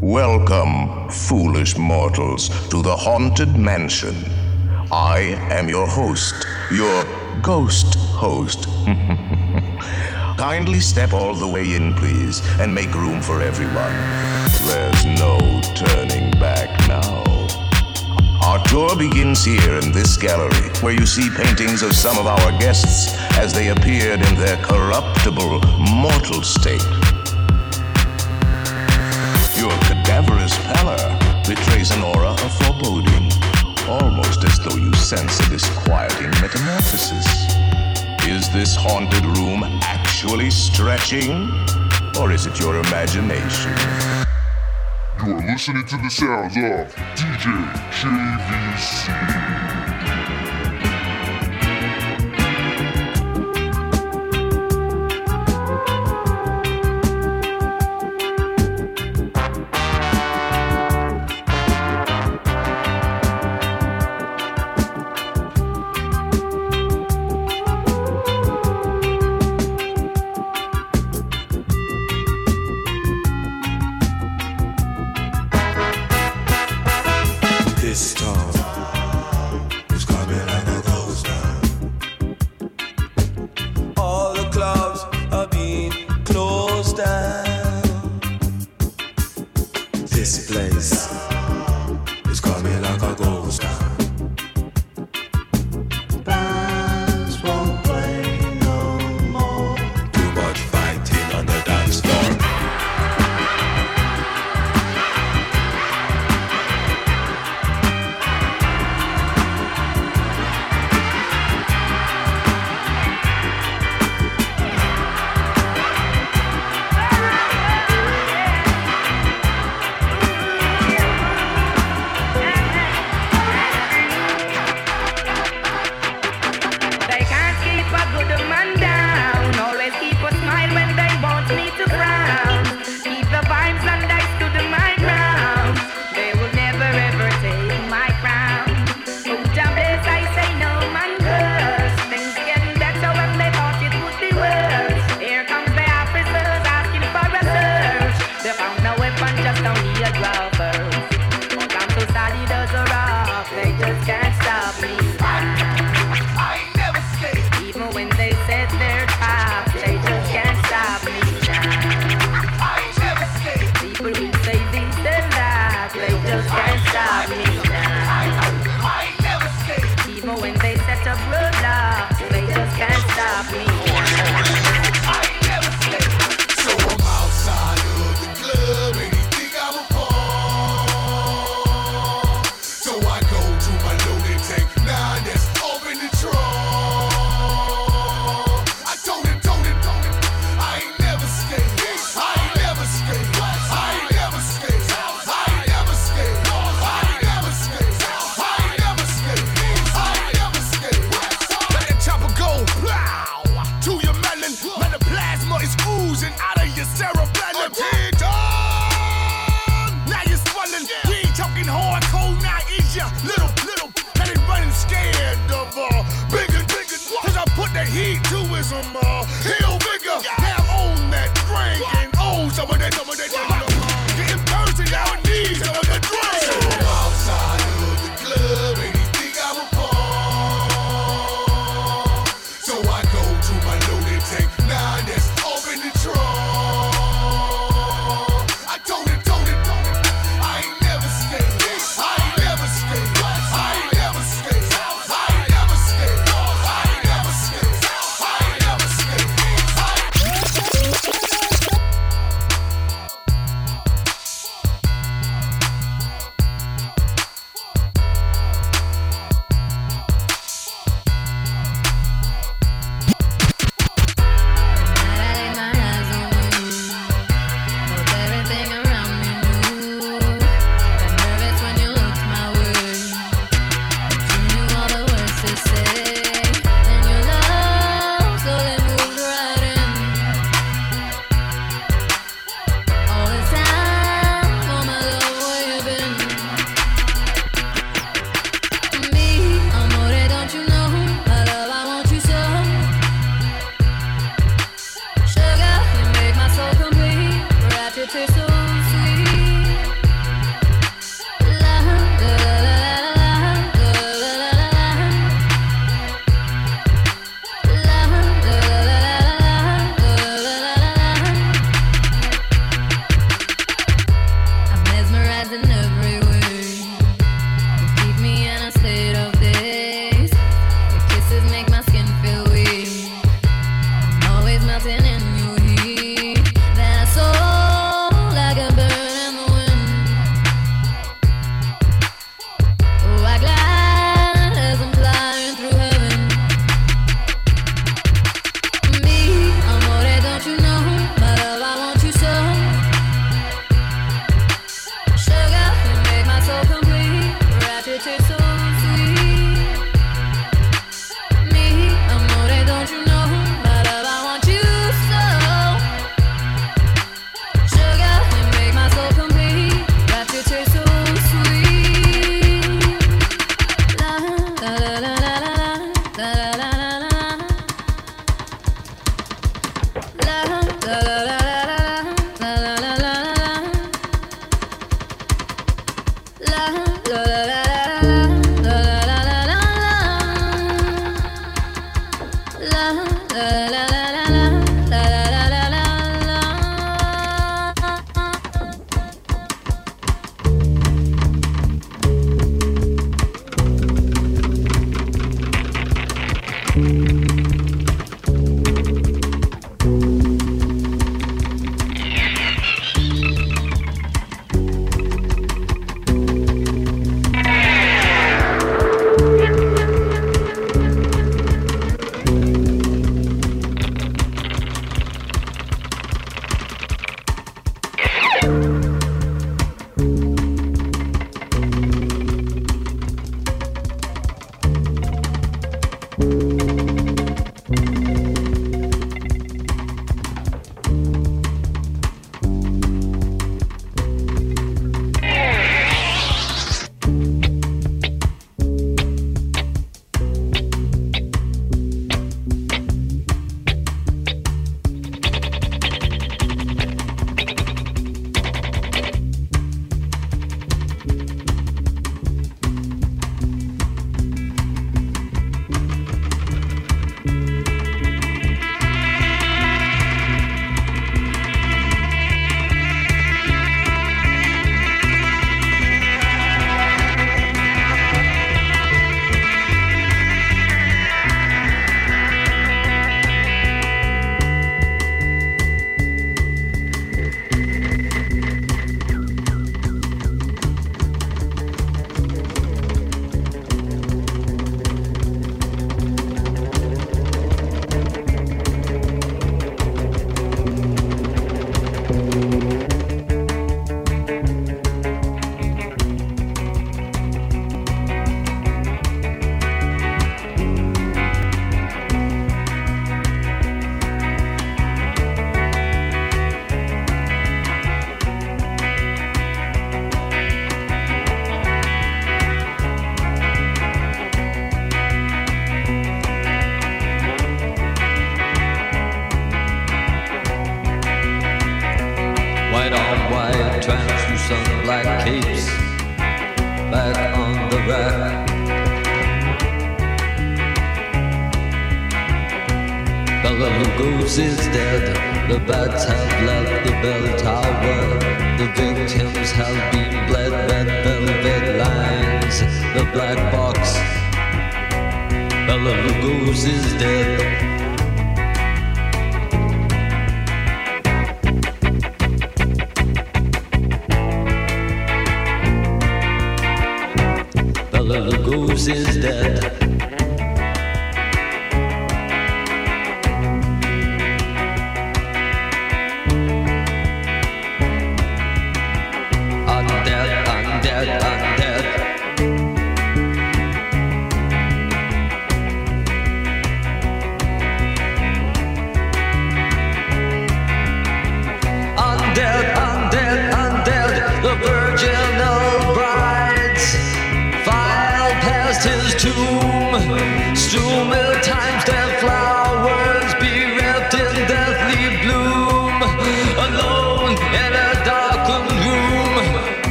Welcome, foolish mortals, to the Haunted Mansion. I am your host, your ghost host. Kindly step all the way in, please, and make room for everyone. There's no turning back now. Our tour begins here in this gallery, where you see paintings of some of our guests as they appeared in their corruptible, mortal state. Cadaverous pallor betrays an aura of foreboding, almost as though you sense a disquieting metamorphosis. Is this haunted room actually stretching, or is it your imagination? You are listening to the sounds of DJ JVC.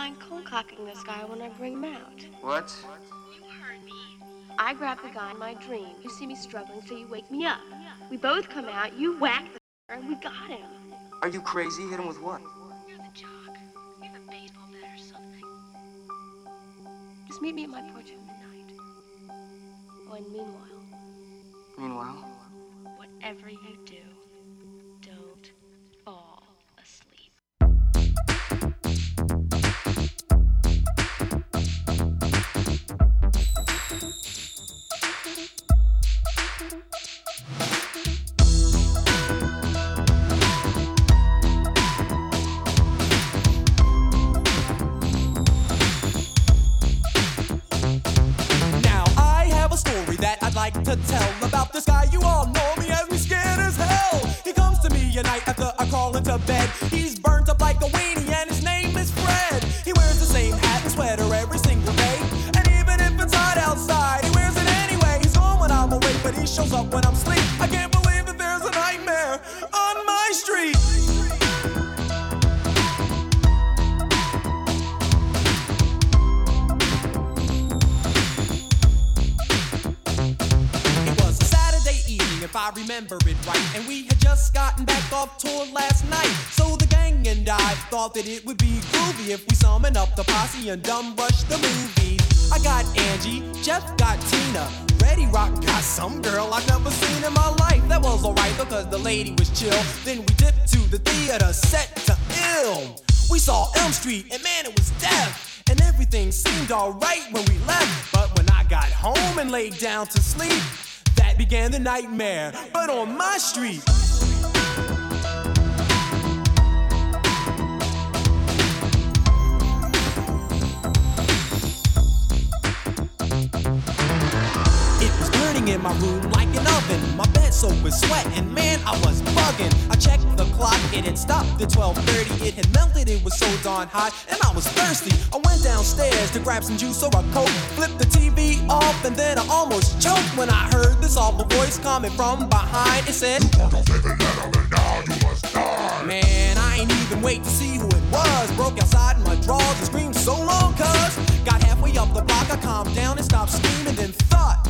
Mind cold cocking this guy when I bring him out. What? You heard me. I grab the guy in my dream. You see me struggling, so you wake me up. We both come out, you whack the and we got him. Are you crazy? Hit him with what? You're the jock. You have a baseball bat or something. Just meet me at my porch at midnight. Oh, and meanwhile, Meanwhile? whatever you do, I remember it right. And we had just gotten back off tour last night. So the gang and I thought that it would be groovy if we summoned up the posse and dumb rush the movies. I got Angie, Jeff got Tina. Ready Rock got some girl I've never seen in my life. That was alright because the lady was chill. Then we dipped to the theater set to ill. We saw Elm Street and man, it was death. And everything seemed alright when we left. But when I got home and laid down to sleep, began the nightmare. But on my street, burning in my room like an oven. My bed soaked with sweat, and man, I was bugging. I checked the clock, it had stopped at 12:30. It had melted, it was so darn hot, and I was thirsty. I went downstairs to grab some juice or a coke, flipped the TV off, and then I almost choked when I heard this awful voice coming from behind. It said, Man, I ain't even wait to see who it was. Broke outside in my drawers and screamed so long, cuz. Got halfway up the block, I calmed down and stopped screaming, then thought,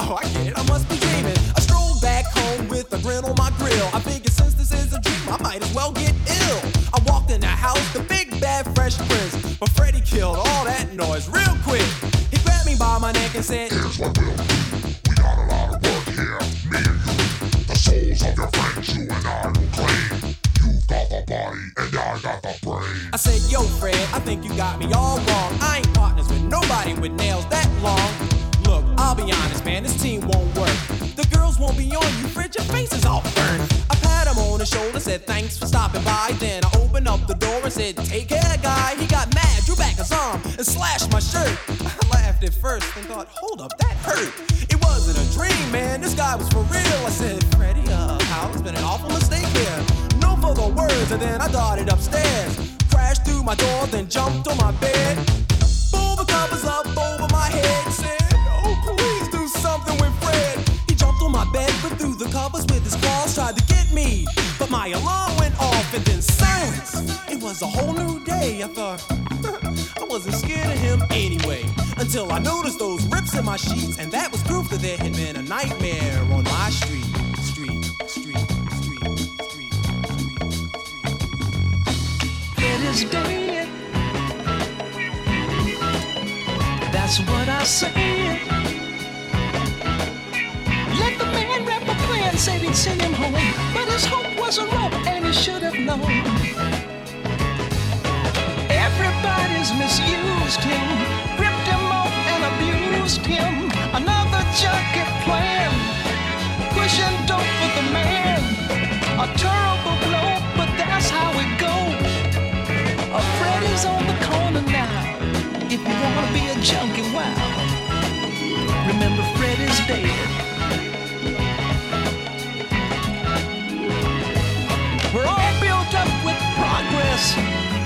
Oh, I get it, I must be dreaming. I stroll back home with a grin on my grill. I figured since this is a dream, I might as well get ill. I walked in the house, the big bad fresh prince. But Freddy killed all that noise real quick. He grabbed me by my neck and said, Here's what we'll do. We got a lot of work here, me and you. The souls of your friends you and I will claim. You've got the body and I got the brain. I said, Yo, Fred, I think you got me all wrong. I ain't partners with nobody with nails that long. Look, I'll be honest, man, this team won't work. The girls won't be on you, Fred, your face is all burned. I pat him on the shoulder, said thanks for stopping by. Then I opened up the door and said, Take care, guy. He got mad, drew back his arm, and slashed my shirt. I laughed at first and thought, Hold up, that hurt. It wasn't a dream, man, this guy was for real. I said, Freddy, uh, Hal, it's been an awful mistake here. No further words, and then I darted upstairs. Crashed through my door, then jumped on my bed. Pulled the covers up over my head. Said, bed, but through the covers with his claws, tried to get me. But my alarm went off, and then silence. It was a whole new day. I thought, I wasn't scared of him anyway. Until I noticed those rips in my sheets, and that was proof that there had been a nightmare on my street. Street, street, street, street, street, street. It is dead. That's what I said. A plan, said he'd send him home. But his hope wasn't right, and he should have known. Everybody's misused him, ripped him off and abused him. Another junket plan, pushing dope for the man. A terrible blow, but that's how it goes. A Freddy's on the corner now. If you wanna be a junkie, wow. Remember Freddy's dead.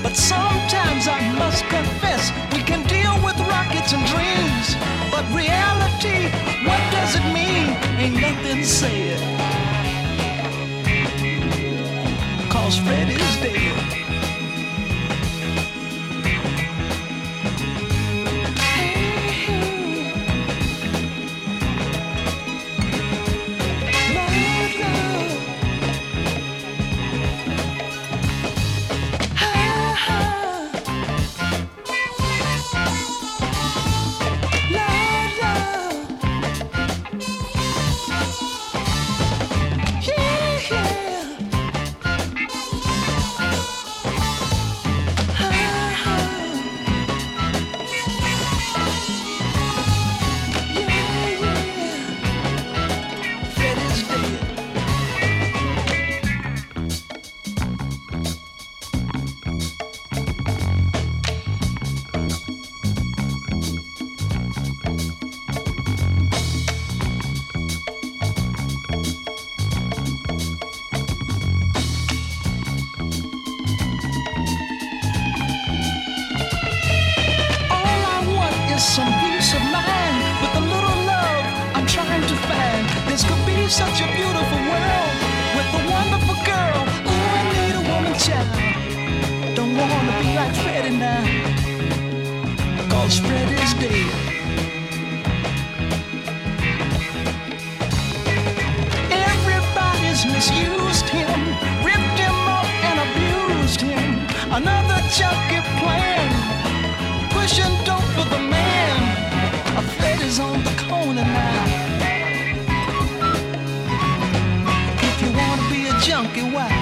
But sometimes I must confess, we can deal with rockets and dreams. But reality, what does it mean? Ain't nothing said. Cause Fred is dead. junkie wife.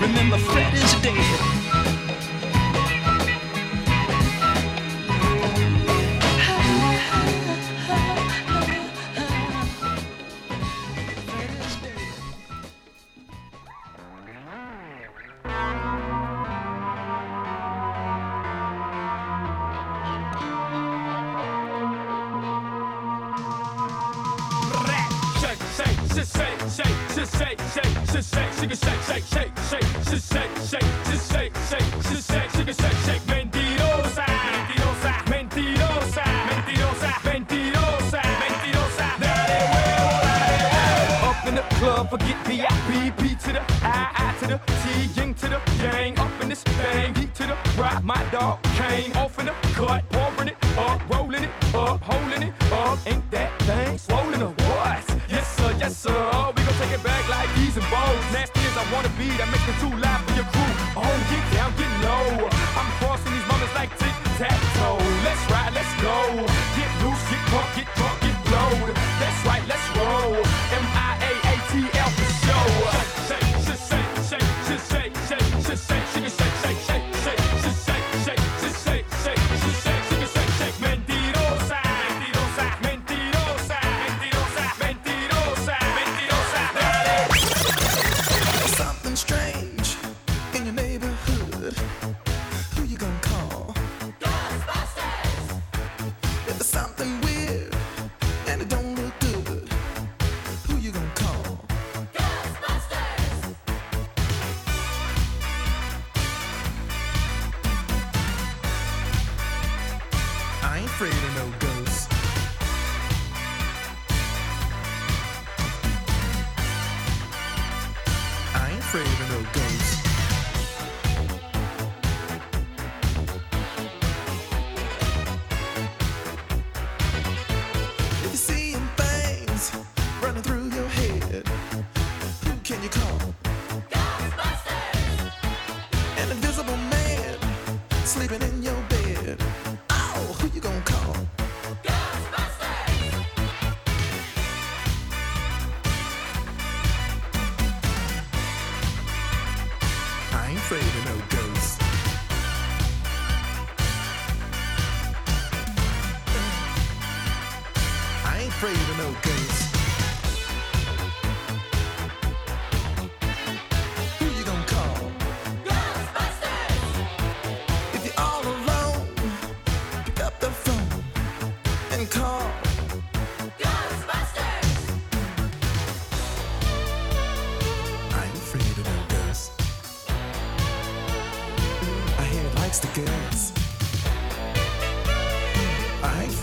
Remember, Fred day.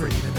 freedom.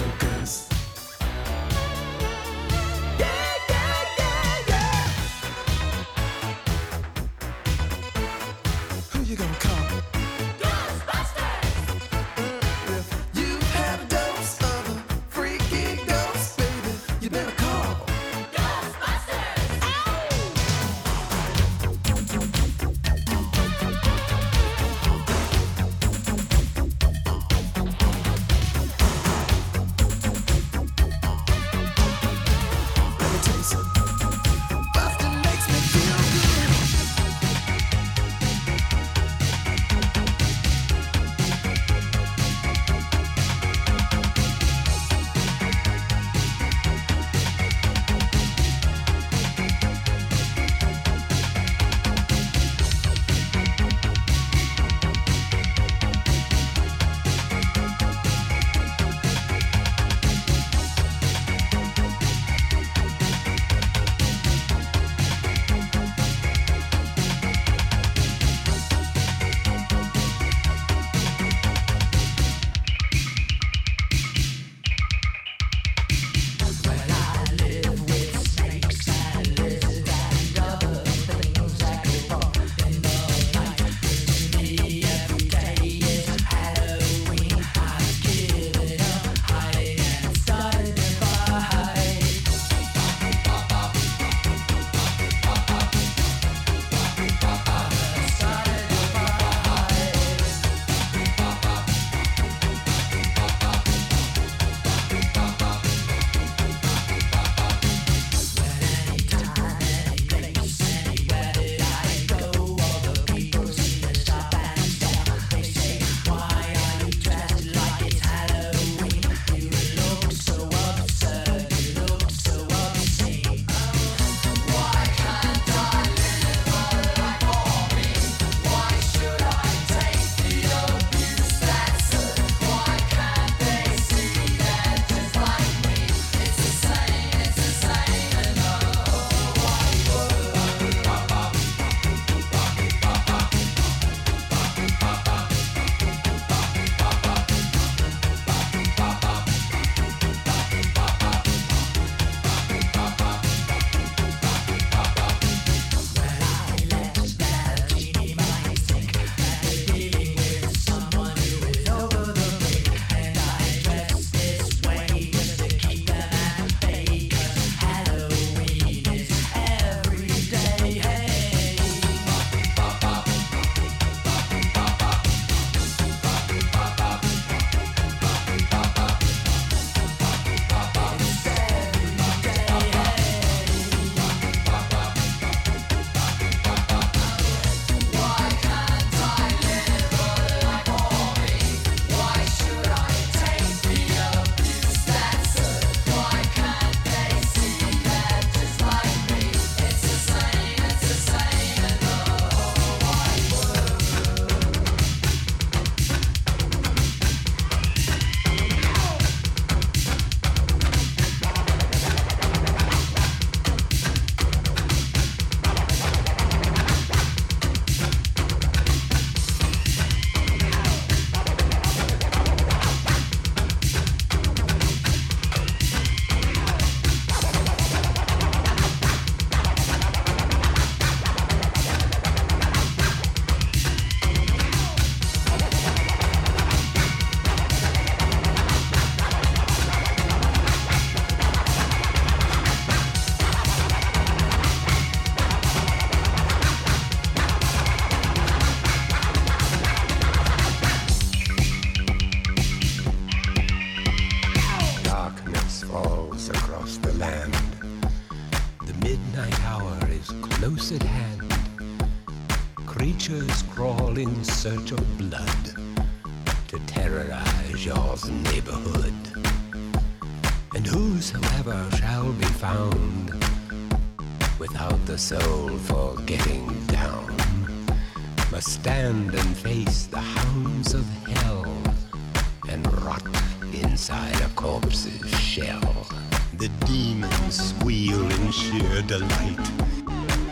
Search of blood to terrorize your neighborhood. And whosoever shall be found without the soul for getting down must stand and face the hounds of hell and rot inside a corpse's shell. The demons squeal in sheer delight.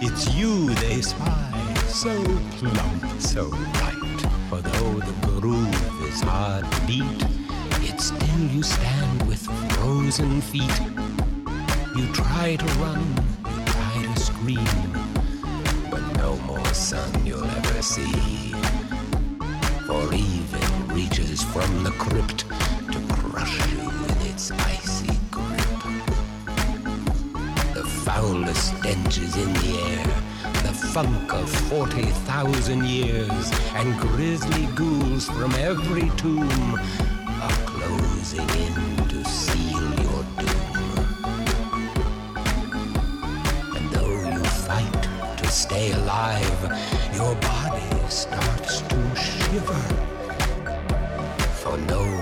It's you they spy, so plump, so right. For though the groove is hard to beat, yet still you stand with frozen feet. You try to run, you try to scream, but no more sun you'll ever see. For evil reaches from the crypt to crush you with its icy grip. The foulest stench is in the air, funk of 40,000 years, and grisly ghouls from every tomb are closing in to seal your doom. And though you fight to stay alive, your body starts to shiver. For no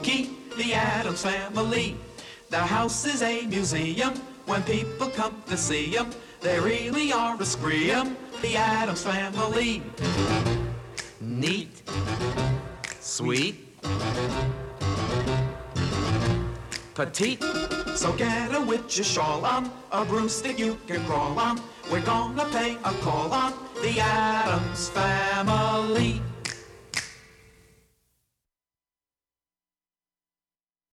ooky, the Addams family. The house is a museum. When people come to see them, they really are a scream. The Addams family. Neat, sweet, petite. So get a witch's shawl on, a broomstick you can crawl on. We're gonna pay a call on the Addams family.